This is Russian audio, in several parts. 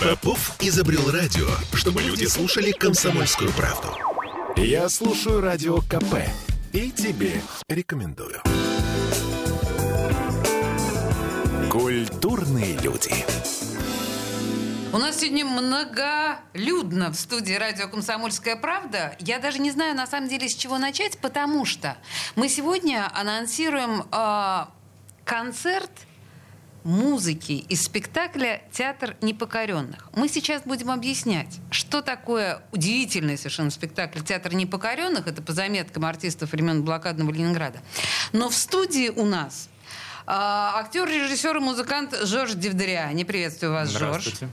Попов изобрел радио, чтобы люди слушали комсомольскую правду. Я слушаю радио КП и тебе рекомендую. Культурные люди. У нас сегодня многолюдно в студии радио «Комсомольская правда». Я даже не знаю, на самом деле, с чего начать, потому что мы сегодня анонсируем э, концерт музыки из спектакля «Театр непокоренных». Мы сейчас будем объяснять, что такое удивительный совершенно спектакль «Театр непокоренных». Это по заметкам артистов времен блокадного Ленинграда. Но в студии у нас а, актер, режиссер и музыкант Жорж Девдриани. Приветствую вас, Жорж. Здравствуйте.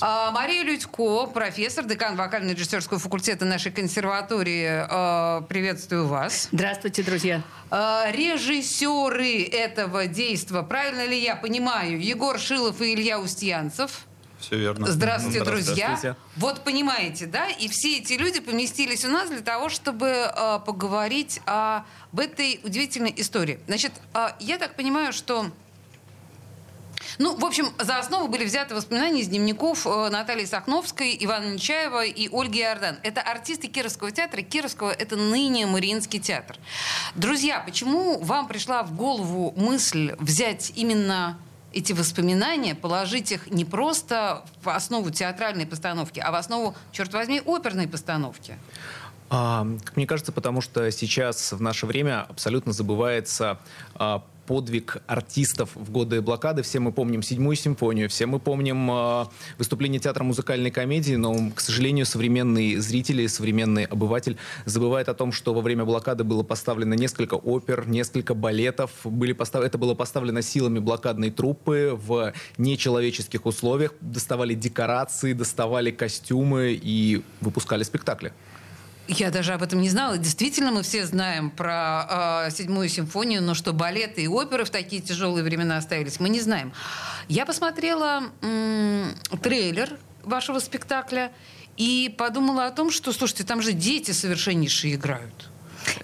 А, Мария Людько, профессор, декан вокально-режиссерского факультета нашей консерватории. А, приветствую вас. Здравствуйте, друзья. А, режиссеры этого действия, правильно ли я понимаю, Егор Шилов и Илья Устьянцев. Все верно. Здравствуйте, друзья. Здравствуйте. Вот понимаете, да? И все эти люди поместились у нас для того, чтобы э, поговорить о, об этой удивительной истории. Значит, э, я так понимаю, что ну, в общем, за основу были взяты воспоминания из дневников э, Натальи Сахновской, Ивана Нечаева и Ольги Иордан. Это артисты Кировского театра. Кировского — это ныне Мариинский театр. Друзья, почему вам пришла в голову мысль взять именно эти воспоминания, положить их не просто в основу театральной постановки, а в основу, черт возьми, оперной постановки? А, мне кажется, потому что сейчас в наше время абсолютно забывается а, подвиг артистов в годы блокады. Все мы помним седьмую симфонию, все мы помним э, выступление театра музыкальной комедии, но, к сожалению, современный зритель, современный обыватель забывает о том, что во время блокады было поставлено несколько опер, несколько балетов. Были постав... Это было поставлено силами блокадной труппы в нечеловеческих условиях. Доставали декорации, доставали костюмы и выпускали спектакли. Я даже об этом не знала. Действительно, мы все знаем про э, седьмую симфонию, но что балеты и оперы в такие тяжелые времена оставились, мы не знаем. Я посмотрела м- трейлер вашего спектакля и подумала о том, что, слушайте, там же дети совершеннейшие играют.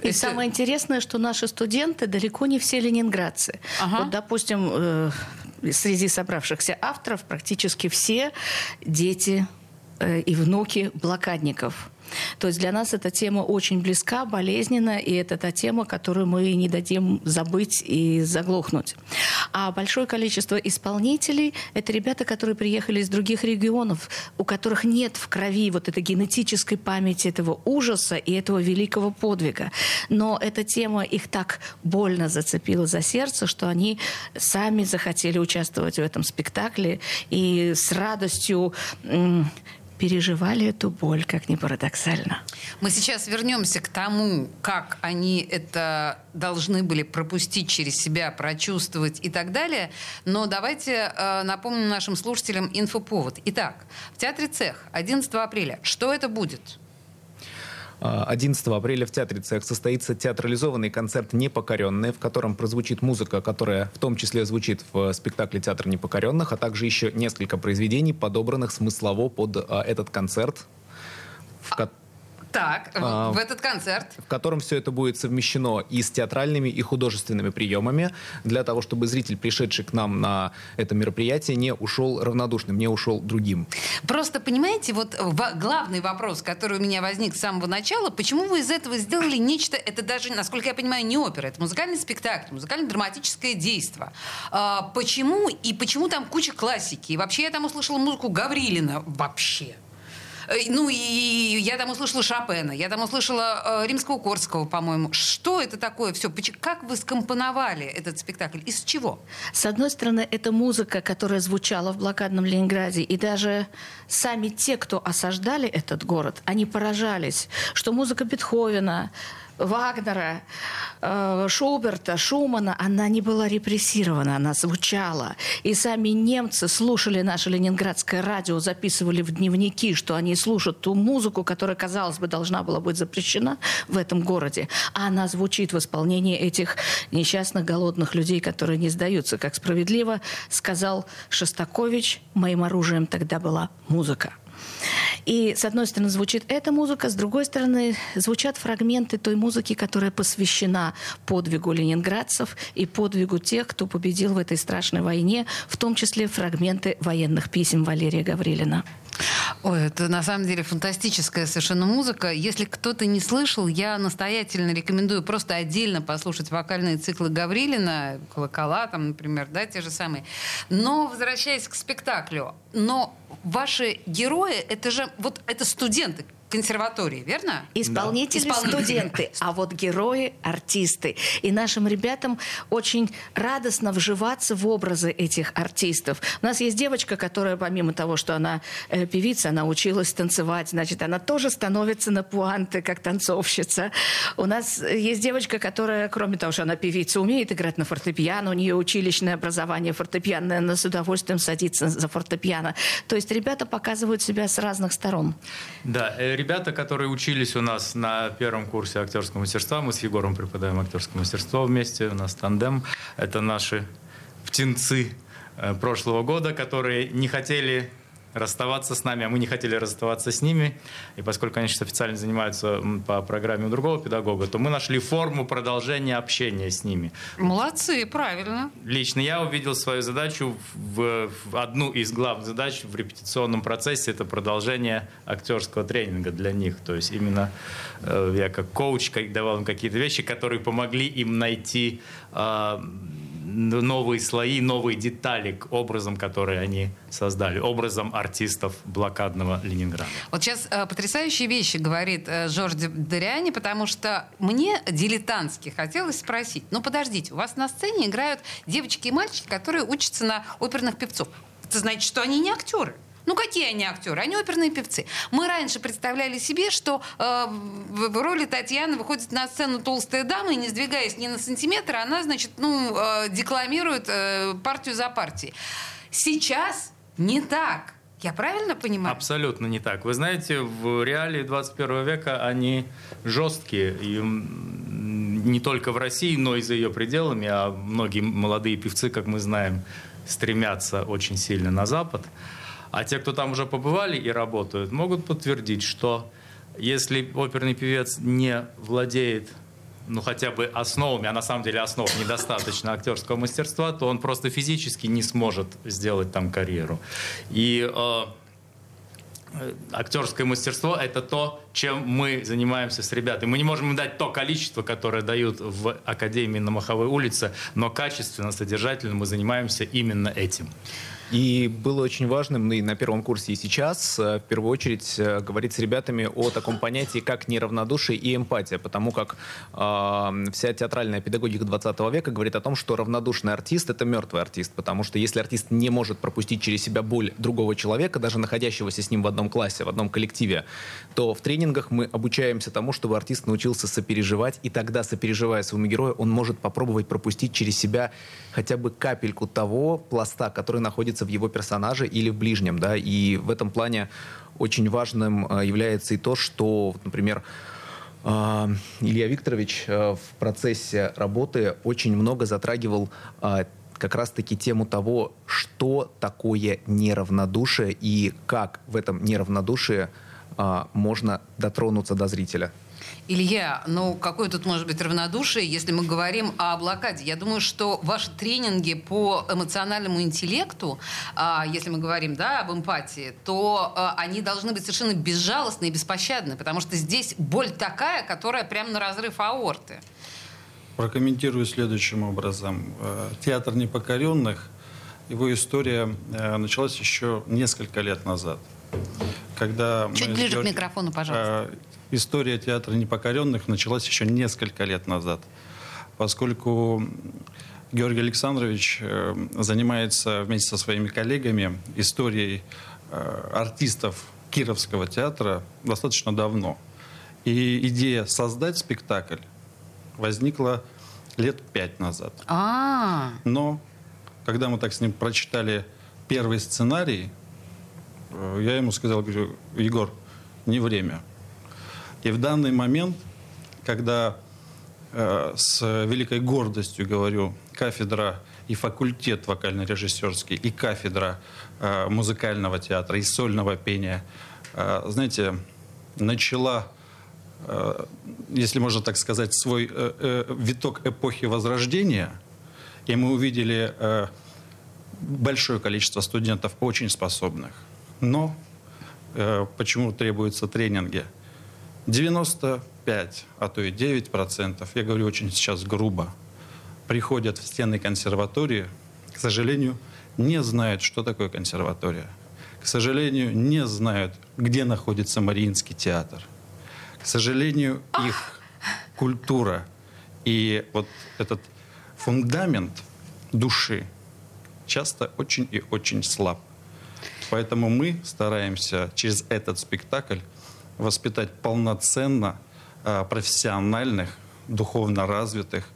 И Это- самое интересное, что наши студенты далеко не все ленинградцы. Ага. Вот, допустим, э, среди собравшихся авторов практически все дети э, и внуки блокадников. То есть для нас эта тема очень близка, болезненна, и это та тема, которую мы не дадим забыть и заглохнуть. А большое количество исполнителей – это ребята, которые приехали из других регионов, у которых нет в крови вот этой генетической памяти этого ужаса и этого великого подвига. Но эта тема их так больно зацепила за сердце, что они сами захотели участвовать в этом спектакле и с радостью переживали эту боль, как ни парадоксально. Мы сейчас вернемся к тому, как они это должны были пропустить через себя, прочувствовать и так далее. Но давайте э, напомним нашим слушателям инфоповод. Итак, в Театре Цех 11 апреля. Что это будет? А, 11 апреля в Театре Цех состоится театрализованный концерт «Непокоренные», в котором прозвучит музыка, которая в том числе звучит в спектакле «Театр непокоренных», а также еще несколько произведений, подобранных смыслово под а, этот концерт, в, ко- Так, А, в этот концерт. в котором все это будет совмещено и с театральными, и художественными приемами, для того, чтобы зритель, пришедший к нам на это мероприятие, не ушел равнодушным, не ушел другим. Просто, понимаете, вот во- главный вопрос, который у меня возник с самого начала, почему вы из этого сделали нечто, это даже, насколько я понимаю, не опера, это музыкальный спектакль, музыкально-драматическое действие. А, почему и почему там куча классики? И вообще я там услышала музыку Гаврилина вообще. Э, Ну и я там услышала Шопена, я там услышала э, Римского-Корского, по-моему. Что это такое все? Как вы скомпоновали этот спектакль? Из чего? С одной стороны, это музыка, которая звучала в блокадном Ленинграде, и даже сами те, кто осаждали этот город, они поражались, что музыка Бетховена, Вагнера, э, Шуберта, Шумана, она не была репрессирована, она звучала. И сами немцы слушали наше ленинградское радио, записывали в дневники, что они слушают ту музыку, которая, казалось бы, должна была быть запрещена в этом городе. А она звучит в исполнении этих несчастных голодных людей, которые не сдаются. Как справедливо сказал Шостакович, моим оружием тогда была музыка. И, с одной стороны, звучит эта музыка, с другой стороны, звучат фрагменты той музыки, которая посвящена подвигу ленинградцев и подвигу тех, кто победил в этой страшной войне, в том числе фрагменты военных писем Валерия Гаврилина. Ой, это на самом деле фантастическая совершенно музыка. Если кто-то не слышал, я настоятельно рекомендую просто отдельно послушать вокальные циклы Гаврилина, колокола там, например, да, те же самые. Но возвращаясь к спектаклю, но ваши герои, это же вот это студенты, консерватории, верно? Исполнители, да. студенты, а вот герои – артисты. И нашим ребятам очень радостно вживаться в образы этих артистов. У нас есть девочка, которая, помимо того, что она э, певица, она училась танцевать, значит, она тоже становится на пуанты, как танцовщица. У нас есть девочка, которая, кроме того, что она певица, умеет играть на фортепиано, у нее училищное образование фортепианное, она с удовольствием садится за фортепиано. То есть ребята показывают себя с разных сторон. Да, э, ребята, которые учились у нас на первом курсе актерского мастерства, мы с Егором преподаем актерское мастерство вместе, у нас тандем. Это наши птенцы э, прошлого года, которые не хотели расставаться с нами, а мы не хотели расставаться с ними. И поскольку они сейчас официально занимаются по программе у другого педагога, то мы нашли форму продолжения общения с ними. Молодцы, правильно. Лично я увидел свою задачу в, в одну из главных задач в репетиционном процессе это продолжение актерского тренинга для них. То есть именно э, я как коуч давал им какие-то вещи, которые помогли им найти э, новые слои, новые детали к образам, которые они создали, образом артистов блокадного Ленинграда. Вот сейчас э, потрясающие вещи говорит э, Жорж Дориани, потому что мне дилетантски хотелось спросить, ну подождите, у вас на сцене играют девочки и мальчики, которые учатся на оперных певцов. Это значит, что они не актеры. Ну какие они актеры? Они оперные певцы. Мы раньше представляли себе, что э, в роли Татьяны выходит на сцену толстая дама и не сдвигаясь ни на сантиметр, она, значит, ну, э, декламирует э, партию за партией. Сейчас не так. Я правильно понимаю? Абсолютно не так. Вы знаете, в реалии 21 века они жесткие. И не только в России, но и за ее пределами. А многие молодые певцы, как мы знаем, стремятся очень сильно на Запад. А те, кто там уже побывали и работают, могут подтвердить, что если оперный певец не владеет ну, хотя бы основами, а на самом деле основ недостаточно актерского мастерства, то он просто физически не сможет сделать там карьеру. И э, актерское мастерство – это то, чем мы занимаемся с ребятами. Мы не можем им дать то количество, которое дают в Академии на Маховой улице, но качественно, содержательно мы занимаемся именно этим. И было очень важным, и на первом курсе, и сейчас, э, в первую очередь, э, говорить с ребятами о таком понятии, как неравнодушие и эмпатия, потому как э, вся театральная педагогика 20 века говорит о том, что равнодушный артист — это мертвый артист, потому что если артист не может пропустить через себя боль другого человека, даже находящегося с ним в одном классе, в одном коллективе, то в тренингах мы обучаемся тому, чтобы артист научился сопереживать, и тогда, сопереживая своему герою, он может попробовать пропустить через себя хотя бы капельку того пласта, который находится находится в его персонаже или в ближнем, да, и в этом плане очень важным э, является и то, что, например, э, Илья Викторович э, в процессе работы очень много затрагивал как раз-таки тему того, что такое неравнодушие и как в этом неравнодушии можно дотронуться до зрителя. Илья, ну какое тут может быть равнодушие, если мы говорим о блокаде? Я думаю, что ваши тренинги по эмоциональному интеллекту, а, если мы говорим да, об эмпатии, то а, они должны быть совершенно безжалостны и беспощадны, потому что здесь боль такая, которая прямо на разрыв аорты. Прокомментирую следующим образом. Э, Театр непокоренных, его история э, началась еще несколько лет назад. Когда Чуть ближе Георгий... к микрофону, пожалуйста. История театра непокоренных началась еще несколько лет назад, поскольку Георгий Александрович э, занимается вместе со своими коллегами историей э, артистов Кировского театра достаточно давно. И идея создать спектакль возникла лет пять назад. А-а-а. Но когда мы так с ним прочитали первый сценарий, э, я ему сказал, говорю, Егор, не время. И в данный момент, когда э, с великой гордостью говорю, кафедра и факультет вокально-режиссерский, и кафедра э, музыкального театра, и сольного пения э, знаете, начала, э, если можно так сказать, свой э, э, виток эпохи Возрождения, и мы увидели большое количество студентов очень способных. Но почему требуются тренинги? 95, а то и 9 процентов, я говорю очень сейчас грубо, приходят в стены консерватории, к сожалению, не знают, что такое консерватория. К сожалению, не знают, где находится Мариинский театр. К сожалению, их культура и вот этот фундамент души часто очень и очень слаб. Поэтому мы стараемся через этот спектакль воспитать полноценно а, профессиональных, духовно развитых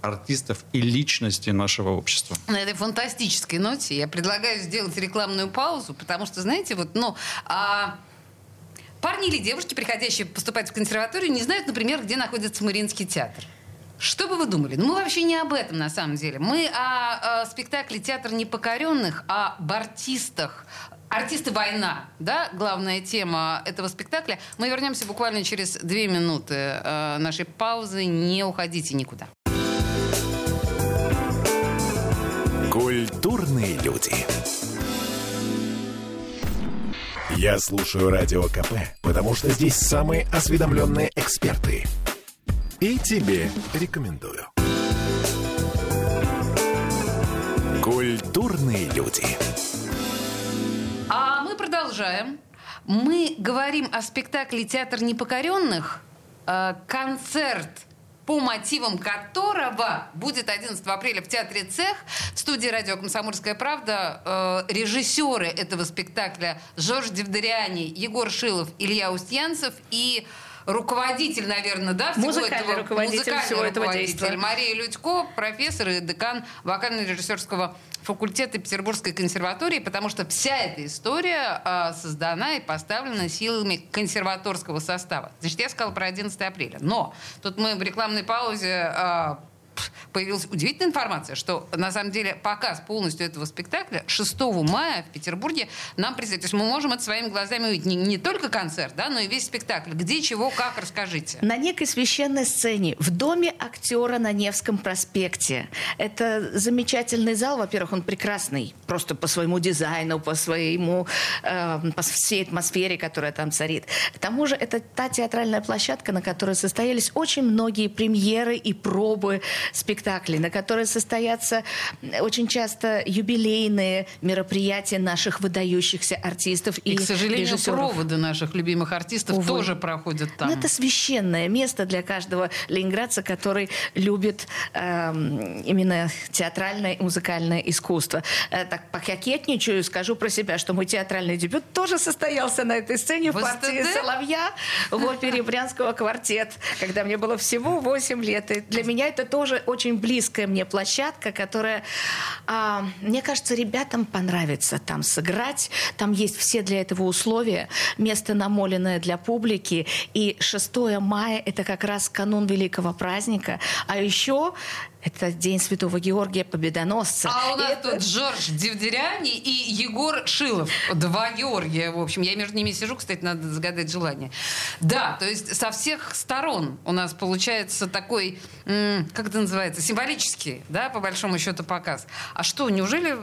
артистов и личностей нашего общества. На этой фантастической ноте я предлагаю сделать рекламную паузу, потому что, знаете, вот, ну, а, парни или девушки, приходящие поступать в консерваторию, не знают, например, где находится Мариинский театр. Что бы вы думали? Ну, мы вообще не об этом, на самом деле. Мы о, о спектакле «Театр непокоренных», о артистах, Артисты война, да, главная тема этого спектакля. Мы вернемся буквально через две минуты э, нашей паузы. Не уходите никуда. Культурные люди. Я слушаю радио КП, потому что здесь самые осведомленные эксперты. И тебе рекомендую. Культурные люди. Продолжаем. Мы говорим о спектакле «Театр непокоренных». Э, концерт по мотивам которого будет 11 апреля в Театре «Цех» в студии радио «Комсомольская правда» э, режиссеры этого спектакля Жорж Девдариани, Егор Шилов, Илья Устьянцев и руководитель, наверное, да, всего Музыкальный этого, руководитель музыкальный всего этого руководитель действия. Мария Людько, профессор и декан вокально-режиссерского факультета Петербургской консерватории, потому что вся эта история а, создана и поставлена силами консерваторского состава. Значит, я сказала про 11 апреля. Но тут мы в рекламной паузе а, появилась удивительная информация, что на самом деле показ полностью этого спектакля 6 мая в Петербурге нам предстоит. То есть мы можем это своими глазами увидеть. Не, не только концерт, да, но и весь спектакль. Где, чего, как, расскажите. На некой священной сцене в доме актера на Невском проспекте. Это замечательный зал. Во-первых, он прекрасный. Просто по своему дизайну, по своему, э, по всей атмосфере, которая там царит. К тому же, это та театральная площадка, на которой состоялись очень многие премьеры и пробы спектаклей, на которой состоятся очень часто юбилейные мероприятия наших выдающихся артистов и, И, к сожалению, режиссеров. проводы наших любимых артистов Увы. тоже проходят там. Ну, это священное место для каждого ленинградца, который любит эм, именно театральное и музыкальное искусство. Э, так пококетничаю скажу про себя, что мой театральный дебют тоже состоялся на этой сцене в В партии СТД? «Соловья» в опере «Брянского квартет», когда мне было всего 8 лет. И для меня это тоже очень близкая мне площадка, которая, а, мне кажется, ребятам понравится там сыграть. Там есть все для этого условия. Место намоленное для публики. И 6 мая – это как раз канун великого праздника. А еще это День Святого Георгия Победоносца. А у нас это- тут Жорж Девдеряни и Егор Шилов. Два Георгия, в общем. Я между ними сижу, кстати, надо загадать желание. Да, то есть со всех сторон у нас получается такой, как это называется, символический, да, по большому счету показ. А что, неужели...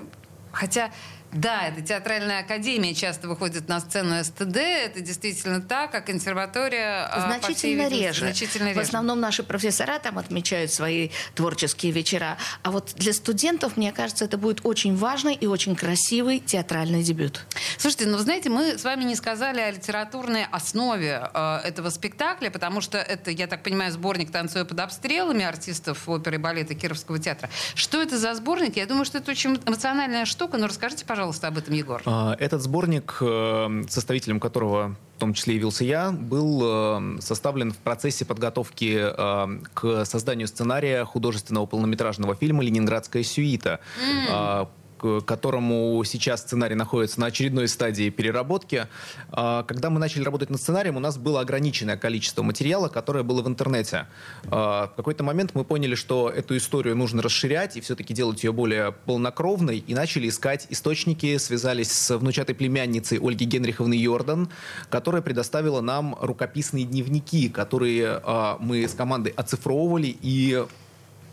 Хотя да, это театральная академия часто выходит на сцену СТД, это действительно так, а консерватория... а, Значительно видимости, реже. Значительно В реже. основном наши профессора там отмечают свои творческие вечера. А вот для студентов, мне кажется, это будет очень важный и очень красивый театральный дебют. Слушайте, ну вы знаете, мы с вами не сказали о литературной основе э, этого спектакля, потому что это, я так понимаю, сборник «Танцуя под обстрелами» артистов оперы и балета Кировского театра. Что это за сборник? Я думаю, что это очень эмоциональная штука, но расскажите, пожалуйста, об этом, Егор. А, Этот сборник, э, составителем которого в том числе явился я, был э, составлен в процессе подготовки э, к созданию сценария художественного полнометражного фильма «Ленинградская сюита». А, которому сейчас сценарий находится на очередной стадии переработки. А, когда мы начали работать над сценарием, у нас было ограниченное количество материала, которое было в интернете. А, в какой-то момент мы поняли, что эту историю нужно расширять и все-таки делать ее более полнокровной, и начали искать источники, связались с внучатой племянницей Ольги Генриховны Йордан, которая предоставила нам рукописные дневники, которые мы с командой оцифровывали и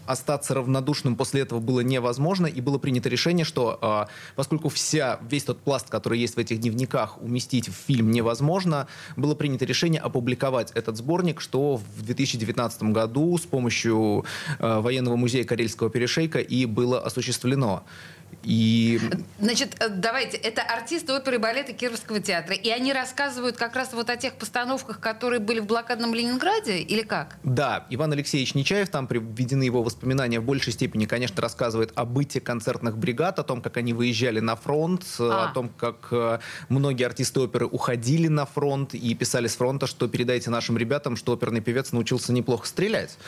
остаться равнодушным после этого было невозможно, и было принято решение, что э, поскольку вся, весь тот пласт, который есть в этих дневниках, уместить в фильм невозможно, было принято решение опубликовать этот сборник, что в 2019 году с помощью э, военного музея Карельского перешейка и было осуществлено. И... Значит, э, давайте, это артисты оперы и балета Кировского театра, и они рассказывают как раз вот о тех постановках, которые были в блокадном Ленинграде, или как? Да, Иван Алексеевич Нечаев, там приведены его воспоминания в большей степени, конечно, рассказывает о быте концертных бригад, о том, как они выезжали на фронт, а. о том, как э, многие артисты оперы уходили на фронт и писали с фронта, что передайте нашим ребятам, что оперный певец научился неплохо стрелять.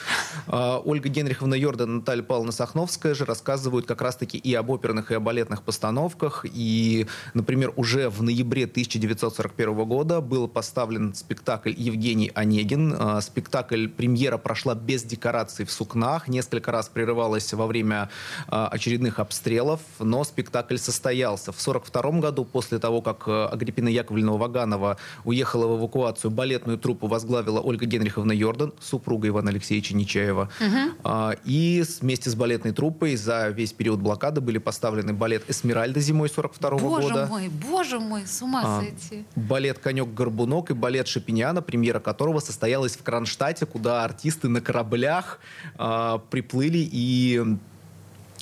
А, Ольга Генриховна Йордан, Наталья Павловна Сахновская же рассказывают как раз-таки и об оперных и балетных постановках. И, например, уже в ноябре 1941 года был поставлен спектакль «Евгений Онегин». А, спектакль премьера прошла без декораций в сукнах, несколько раз прерывалась во время а, очередных обстрелов, но спектакль состоялся. В 1942 году, после того, как а, Агриппина Яковлевна Ваганова уехала в эвакуацию, балетную труппу возглавила Ольга Генриховна Йордан, супруга Ивана Алексеевича Нечаева. Угу. И вместе с балетной труппой за весь период блокады были поставлены поставленный балет «Эсмеральда» зимой 42 -го боже года. Боже мой, боже мой, с ума а, сойти. Балет «Конек-горбунок» и балет «Шапиняна», премьера которого состоялась в Кронштадте, куда артисты на кораблях а, приплыли и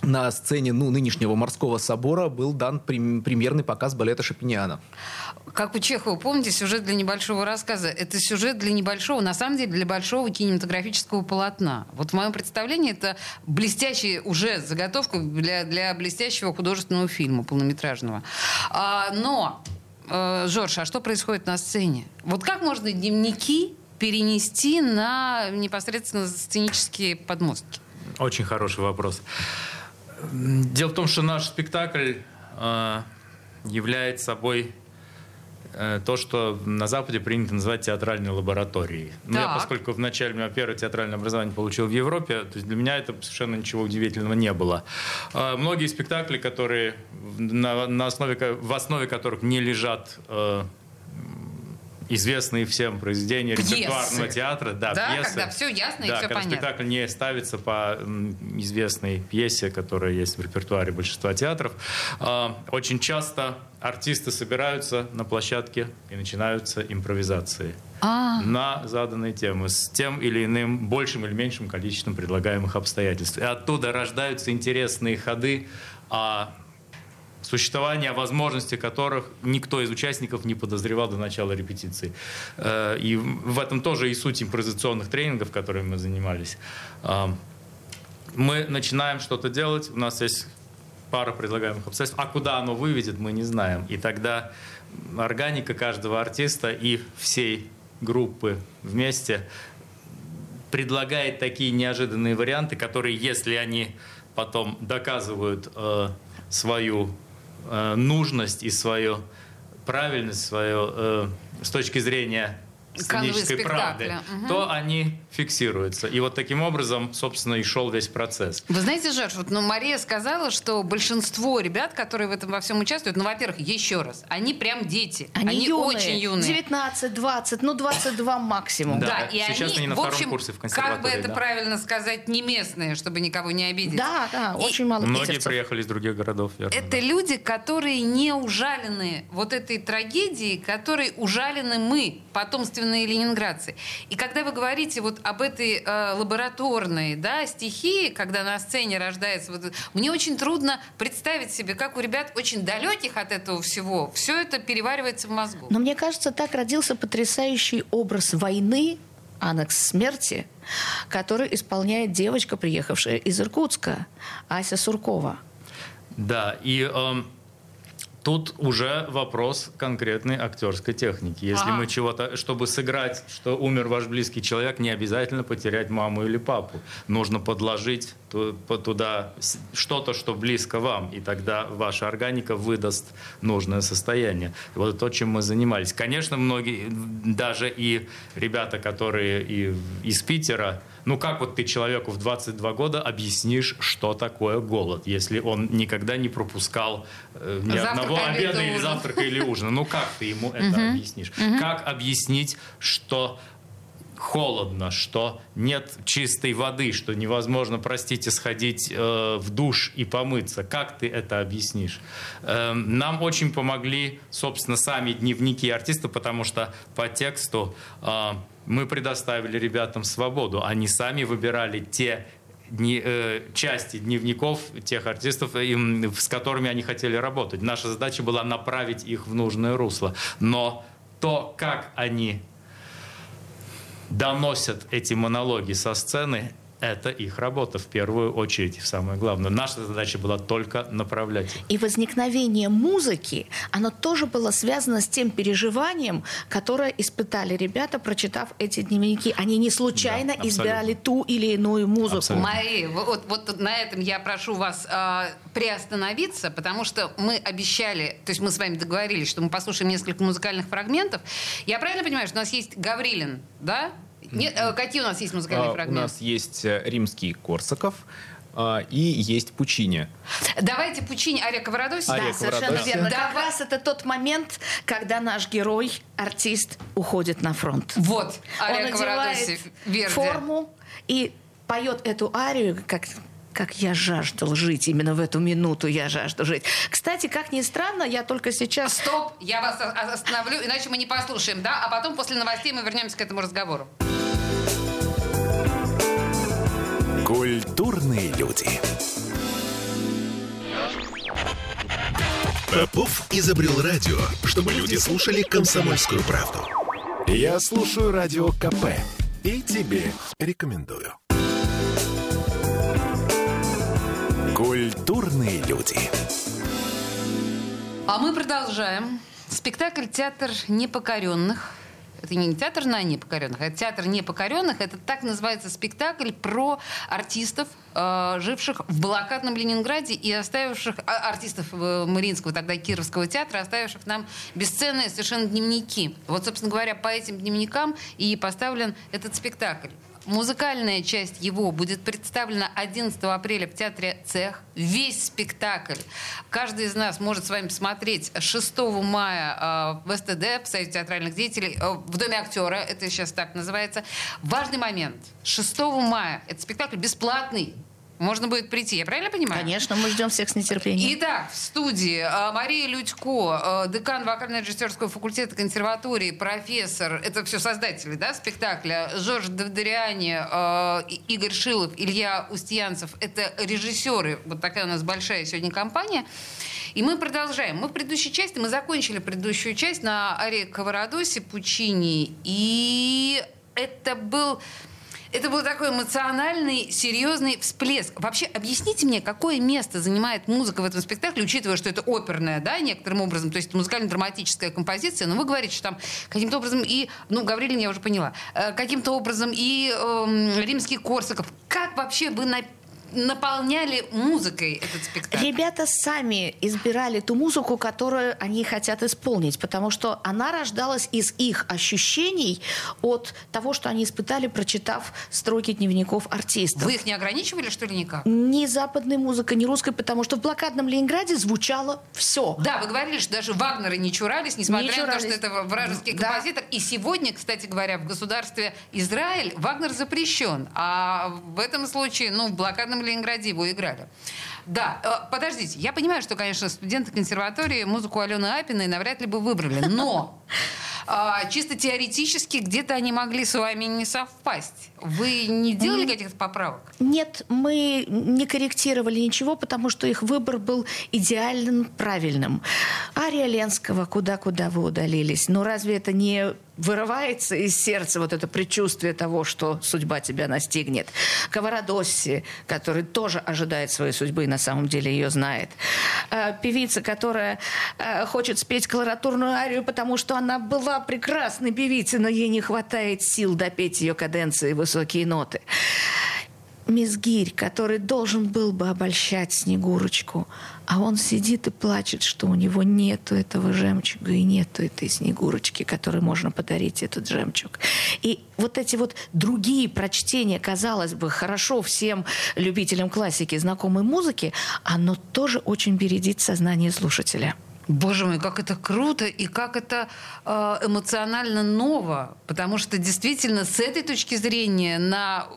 на сцене ну, нынешнего морского собора был дан премьерный показ балета Шапиниана. Как у Чехова, помните, сюжет для небольшого рассказа? Это сюжет для небольшого, на самом деле, для большого кинематографического полотна. Вот в моем представлении это блестящая уже заготовка для, для блестящего художественного фильма полнометражного. А, но, э, Жорж, а что происходит на сцене? Вот как можно дневники перенести на непосредственно сценические подмостки? Очень хороший вопрос. Дело в том, что наш спектакль э, является собой э, то, что на Западе принято называть театральной лабораторией. Но я, поскольку в начале у меня первое театральное образование получил в Европе, то есть для меня это совершенно ничего удивительного не было. Э, многие спектакли, которые на, на основе, в основе которых не лежат э, известные всем произведения репертуарного театра. Да, да пьесы. когда все ясно да, и все когда понятно. спектакль не ставится по известной пьесе, которая есть в репертуаре большинства театров. А, очень часто артисты собираются на площадке и начинаются импровизации а. на заданные темы с тем или иным большим или меньшим количеством предлагаемых обстоятельств. И оттуда рождаются интересные ходы, а существование, возможности которых никто из участников не подозревал до начала репетиции. Э, и в этом тоже и суть импровизационных тренингов, которыми мы занимались. Э, мы начинаем что-то делать, у нас есть пара предлагаемых обстоятельств, а куда оно выведет, мы не знаем. И тогда органика каждого артиста и всей группы вместе предлагает такие неожиданные варианты, которые, если они потом доказывают э, свою нужность и свою правильность, свою э, с точки зрения сценической правды, угу. то они фиксируются. И вот таким образом, собственно, и шел весь процесс. Вы знаете, Жорж, вот ну, Мария сказала, что большинство ребят, которые в этом во всем участвуют, ну, во-первых, еще раз, они прям дети. Они, они юные, очень юные. 19, 20, ну 22 максимум. Да, и сейчас они, они на в втором общем, курсе в Как бы это да. правильно сказать, не местные, чтобы никого не обидеть. Да, да, и очень мало Многие питерцев. приехали из других городов, верно. Это да. люди, которые не ужалены вот этой трагедией, которой ужалены мы, потомственные ленинградцы. И когда вы говорите вот об этой э, лабораторные да, стихии, когда на сцене рождается... Вот, мне очень трудно представить себе, как у ребят очень далеких от этого всего все это переваривается в мозгу. Но мне кажется, так родился потрясающий образ войны, аннекс смерти, который исполняет девочка, приехавшая из Иркутска, Ася Суркова. Да, и... Э, Тут уже вопрос конкретной актерской техники. Если Ага. мы чего-то, чтобы сыграть, что умер ваш близкий человек, не обязательно потерять маму или папу. Нужно подложить ту- по- туда что-то, что близко вам, и тогда ваша органика выдаст нужное состояние. Вот то, чем мы занимались. Конечно, многие, даже и ребята, которые и из Питера, ну как вот ты человеку в 22 года объяснишь, что такое голод, если он никогда не пропускал э, ни Завтрак, одного обед, обеда или ужин. завтрака или ужина? Ну как ты ему это объяснишь? Как объяснить, что холодно, что нет чистой воды, что невозможно, простите, сходить э, в душ и помыться. Как ты это объяснишь? Эм, нам очень помогли, собственно, сами дневники артиста, потому что по тексту э, мы предоставили ребятам свободу. Они сами выбирали те дни- э, части дневников тех артистов, им, с которыми они хотели работать. Наша задача была направить их в нужное русло. Но то, как они доносят эти монологи со сцены, это их работа в первую очередь, самое главное. Наша задача была только направлять их. И возникновение музыки, оно тоже было связано с тем переживанием, которое испытали ребята, прочитав эти дневники. Они не случайно Да, избирали ту или иную музыку. Абсолютно. Мария, вот, вот на этом я прошу вас а, приостановиться, потому что мы обещали, то есть мы с вами договорились, что мы послушаем несколько музыкальных фрагментов. Я правильно понимаю, что у нас есть Гаврилин, да? Нет, э, какие у нас есть музыкальные А, У фрагменты? нас есть э, римский Корсаков а, и есть Пучини. Давайте Пучини Ария Каварадоси. Ария Да, совершенно верно. Да. Как раз это тот момент, когда наш герой, артист, уходит на фронт. Вот, Ария Он Верди. форму и поет эту арию, как как я жаждал жить, именно в эту минуту я жажду жить. Кстати, как ни странно, я только сейчас... Стоп, я вас остановлю, иначе мы не послушаем, да? А потом после новостей мы вернемся к этому разговору. Культурные люди. Попов изобрел радио, чтобы люди слушали комсомольскую правду. Я слушаю радио КП и тебе рекомендую. Культурные люди. А мы продолжаем. Спектакль «Театр непокоренных». Это не театр на непокоренных, это театр непокоренных. Это так называется спектакль про артистов, э, живших в блокадном Ленинграде и оставивших а, артистов э, Мариинского, тогда Кировского театра, оставивших нам бесценные совершенно дневники. Вот, собственно говоря, по этим дневникам и поставлен этот спектакль. Музыкальная часть его будет представлена 11 апреля в театре «Цех». Весь спектакль каждый из нас может с вами посмотреть 6 мая э, в СТД, в Союзе театральных деятелей, э, в Доме актера, это сейчас так называется. Важный момент. 6 мая этот спектакль бесплатный. Можно будет прийти, я правильно понимаю? Конечно, мы ждем всех с нетерпением. Итак, в студии э, Мария Людько, э, декан вокально-режиссерского факультета консерватории, профессор, это все создатели да, спектакля, Жорж Давдериани, э, Игорь Шилов, Илья Устьянцев, это режиссеры, вот такая у нас большая сегодня компания. И мы продолжаем. Мы в предыдущей части, мы закончили предыдущую часть на Аре Каварадосе, Пучини, и это был... Это был такой эмоциональный, серьезный всплеск. Вообще, объясните мне, какое место занимает музыка в этом спектакле, учитывая, что это оперная, да, некоторым образом, то есть музыкально-драматическая композиция, но вы говорите, что там каким-то образом и, ну, Гаврилин я уже поняла, э, каким-то образом и эм, римский Корсаков. Как вообще вы на- наполняли музыкой этот спектакль? Ребята сами избирали ту музыку, которую они хотят исполнить, потому что она рождалась из их ощущений от того, что они испытали, прочитав строки дневников артистов. Вы их не ограничивали, что ли, никак? Ни западной музыка, ни русской, потому что в блокадном Ленинграде звучало все. Да, вы говорили, что даже Вагнеры не чурались, несмотря Не на то, чурались. что это вражеский Да. композитор. И сегодня, кстати говоря, в государстве Израиль Вагнер запрещен. А в этом случае, ну, в блокадном Ленинграде его играли. Да, э, подождите, я понимаю, что, конечно, студенты консерватории музыку Алены Апиной навряд ли бы выбрали, но а, чисто теоретически где-то они могли с вами не совпасть. Вы не делали каких-то поправок? Нет, мы не корректировали ничего, потому что их выбор был идеальным, правильным. Ария Ленского «Куда-куда вы удалились». Ну разве это не вырывается из сердца вот это предчувствие того, что судьба тебя настигнет. Каварадосси, который тоже ожидает своей судьбы и на самом деле ее знает. Э, певица, которая э, хочет спеть колоратурную арию, потому что она была прекрасной певицей, но ей не хватает сил допеть ее каденции и высокие ноты. Мизгирь, который должен был бы обольщать Снегурочку, а он сидит и плачет, что у него нету этого жемчуга и нету этой Снегурочки, которой можно подарить этот жемчуг. И вот эти вот другие прочтения, казалось бы, хорошо всем любителям классики, знакомой музыки, оно тоже очень бередит сознание слушателя. Боже мой, как это круто и как это э, эмоционально ново, потому что действительно с этой точки зрения на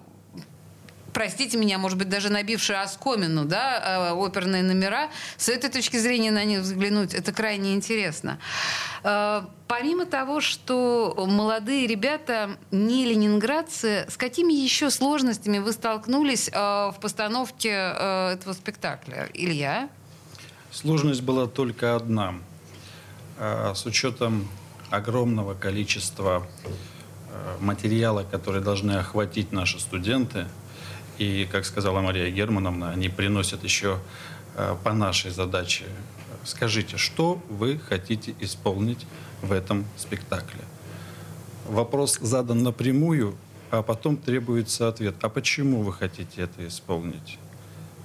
простите меня, может быть, даже набившие оскомину, да, э, оперные номера, с этой точки зрения на них взглянуть, это крайне интересно. Э, помимо того, что молодые ребята не ленинградцы, с какими еще сложностями вы столкнулись э, в постановке этого спектакля? Илья? Сложность была только одна. С учетом огромного количества материала, который должны охватить наши студенты – и, как сказала Мария Германовна, они приносят еще э, по нашей задаче. Скажите, что вы хотите исполнить в этом спектакле? Вопрос задан напрямую, а потом требуется ответ. А почему вы хотите это исполнить?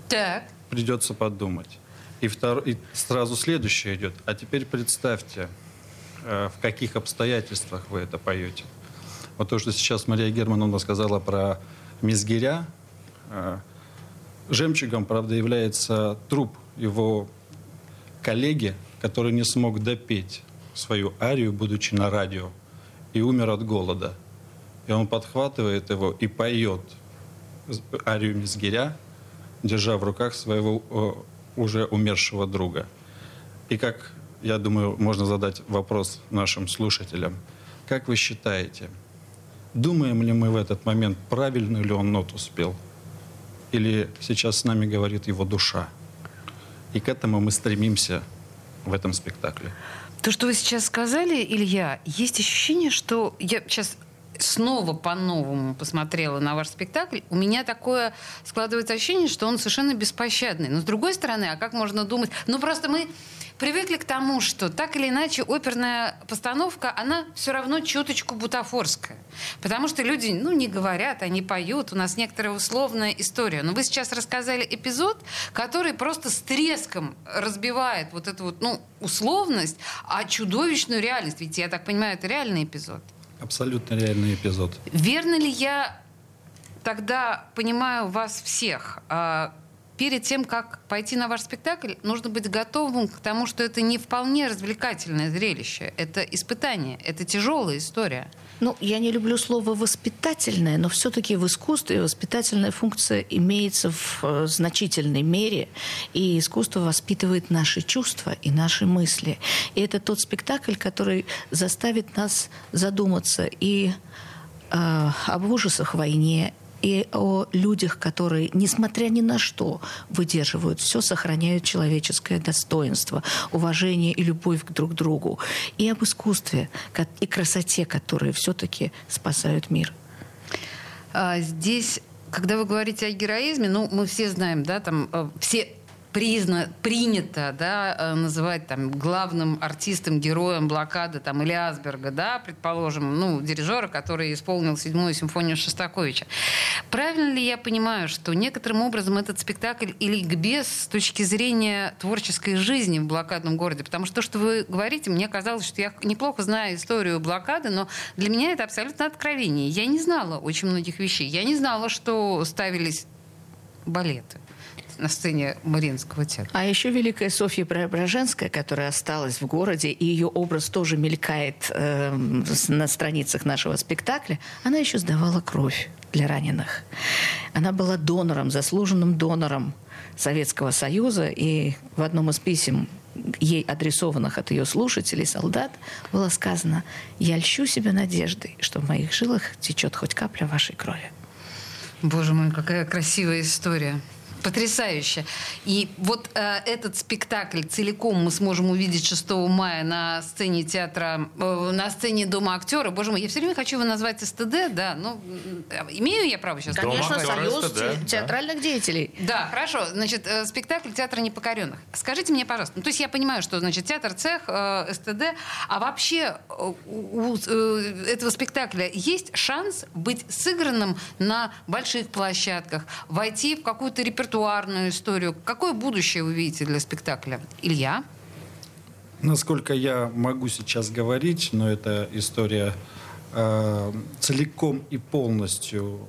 Так. Придется подумать. И, втор... и сразу следующее идет. А теперь представьте, э, в каких обстоятельствах вы это поете. Вот то, что сейчас Мария Германовна сказала про Мизгиря, жемчугом, правда, является труп его коллеги, который не смог допеть свою арию, будучи на радио, и умер от голода. И он подхватывает его и поет арию Мизгиря, держа в руках своего уже умершего друга. И как, я думаю, можно задать вопрос нашим слушателям. Как вы считаете, думаем ли мы в этот момент, правильную ли он ноту спел? Или сейчас с нами говорит его душа. И к этому мы стремимся в этом спектакле. То, что вы сейчас сказали, Илья, есть ощущение, что я сейчас снова по-новому посмотрела на ваш спектакль, у меня такое складывается ощущение, что он совершенно беспощадный. Но с другой стороны, а как можно думать? Ну просто мы привыкли к тому, что так или иначе оперная постановка, она все равно чуточку бутафорская. Потому что люди, ну, не говорят, они поют, у нас некоторая условная история. Но вы сейчас рассказали эпизод, который просто с треском разбивает вот эту вот, ну, условность, а чудовищную реальность. Ведь, я так понимаю, это реальный эпизод. Абсолютно реальный эпизод. Верно ли я тогда понимаю вас всех? Перед тем, как пойти на ваш спектакль, нужно быть готовым к тому, что это не вполне развлекательное зрелище. Это испытание, это тяжелая история. Ну, я не люблю слово «воспитательное», но все-таки в искусстве воспитательная функция имеется в э, значительной мере, и искусство воспитывает наши чувства и наши мысли. И это тот спектакль, который заставит нас задуматься и э, об ужасах войне, и о людях, которые, несмотря ни на что, выдерживают все, сохраняют человеческое достоинство, уважение и любовь к друг другу, и об искусстве и красоте, которые все-таки спасают мир. А, здесь, когда вы говорите о героизме, ну, мы все знаем, да, там э, все призна, принято да, э, называть там, главным артистом, героем блокады там, или Асберга, да, предположим, ну, дирижера, который исполнил седьмую симфонию Шостаковича. Правильно ли я понимаю, что некоторым образом этот спектакль и ликбез с точки зрения творческой жизни в блокадном городе? Потому что то, что вы говорите, мне казалось, что я неплохо знаю историю блокады, но для меня это абсолютно откровение. Я не знала очень многих вещей. Я не знала, что ставились балеты на сцене Мариинского театра. А еще Великая Софья Преображенская, которая осталась в городе, и ее образ тоже мелькает э, на страницах нашего спектакля, она еще сдавала кровь для раненых. Она была донором, заслуженным донором Советского Союза, и в одном из писем ей адресованных от ее слушателей, солдат, было сказано «Я льщу себя надеждой, что в моих жилах течет хоть капля вашей крови». Боже мой, какая красивая история. Потрясающе. И вот э, этот спектакль целиком мы сможем увидеть 6 мая на сцене театра, э, на сцене Дома актера. Боже мой, я все время хочу его назвать СТД, да. Ну, имею я право сейчас? Конечно, союз СТД, да. театральных деятелей. Да, хорошо. Значит, э, спектакль театра непокоренных. Скажите мне, пожалуйста, ну, то есть я понимаю, что, значит, театр цех, э, СТД, а вообще э, у, у, э, этого спектакля есть шанс быть сыгранным на больших площадках, войти в какую-то репертуарную историю? Какое будущее вы видите для спектакля? Илья? Насколько я могу сейчас говорить, но эта история э, целиком и полностью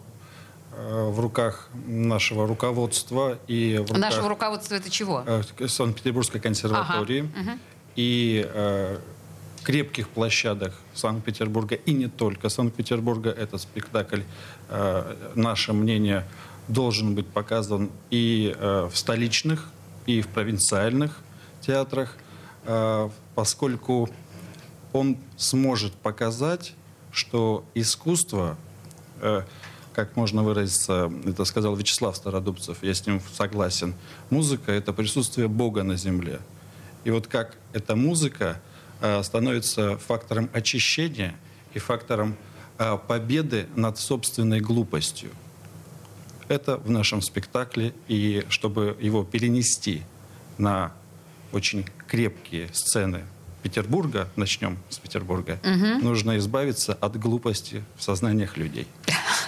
э, в руках нашего руководства и в руках Нашего руководства это чего? э, Санкт-Петербургской консерватории Ага, и э, крепких площадок Санкт-Петербурга и не только Санкт-Петербурга. Этот спектакль, э, наше мнение, должен быть показан и э, в столичных, и в провинциальных театрах, э, поскольку он сможет показать, что искусство, э, как можно выразиться, это сказал Вячеслав Стародубцев, я с ним согласен, музыка — это присутствие Бога на земле. И вот как эта музыка э, становится фактором очищения и фактором э, победы над собственной глупостью. Это в нашем спектакле, и чтобы его перенести на очень крепкие сцены Петербурга, начнем с Петербурга, нужно избавиться от глупости в сознаниях людей.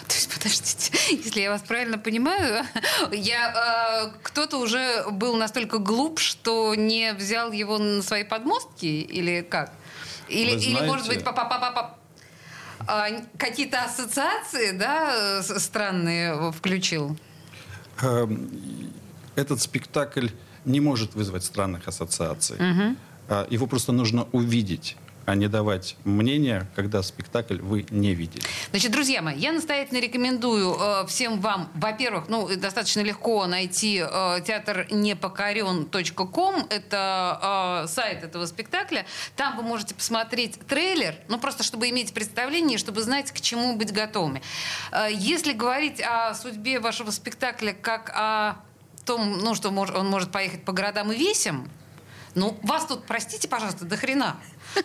То есть, подождите, если я вас правильно понимаю, я, э, кто-то уже был настолько глуп, что не взял его на свои подмостки, или как? Или, Вы или может знаете- быть, па па па па па а, какие-то ассоциации, да, странные включил? Эм, Этот спектакль не может вызвать странных ассоциаций. А, Его просто нужно увидеть, а не давать мнение, когда спектакль вы не видели. Значит, друзья мои, я настоятельно рекомендую э, всем вам, во-первых, ну, достаточно легко найти э, театр непокорен.ком, это э, сайт этого спектакля. Там вы можете посмотреть трейлер, ну, просто чтобы иметь представление, чтобы знать, к чему быть готовыми. Э, если говорить о судьбе вашего спектакля как о том, ну, что он может поехать по городам и весям, ну, вас тут, простите, пожалуйста, до хрена.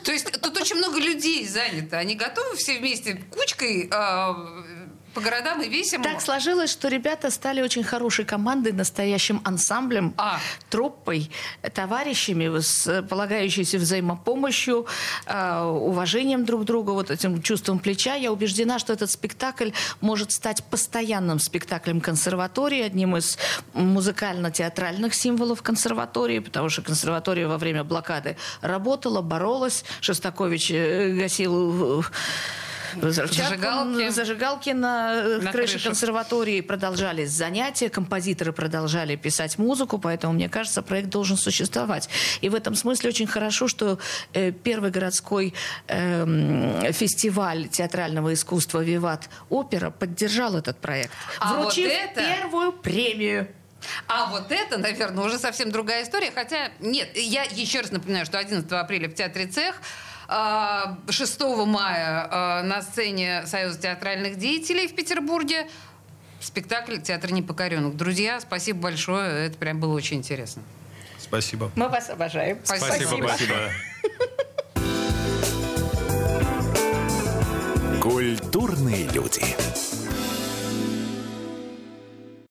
То есть тут очень много людей занято. Они готовы все вместе кучкой э, по городам и весям. Так сложилось, что ребята стали очень хорошей командой, настоящим ансамблем, А. труппой, товарищами, с полагающейся взаимопомощью, э, уважением друг к другу, вот этим чувством плеча. Я убеждена, что этот спектакль может стать постоянным спектаклем консерватории, одним из музыкально-театральных символов консерватории, потому что консерватория во время блокады работала, боролась. Шостакович э, гасил э, взрывчатку, Зажигалки. зажигалки на, э, На крыше крышах. консерватории продолжались занятия, композиторы продолжали писать музыку, поэтому, мне кажется, проект должен существовать. И в этом смысле очень хорошо, что э, первый городской эм, фестиваль театрального искусства «Виват Опера» поддержал этот проект, А вот вручив это- первую премию. А вот это, наверное, уже совсем другая история. Хотя, нет, я еще раз напоминаю, что 11 апреля в Театре Цех, 6 мая а, на сцене Союза театральных деятелей в Петербурге спектакль «Театр непокоренных». Друзья, спасибо большое, это прям было очень интересно. Спасибо. Мы вас обожаем. Спасибо. большое. Культурные люди.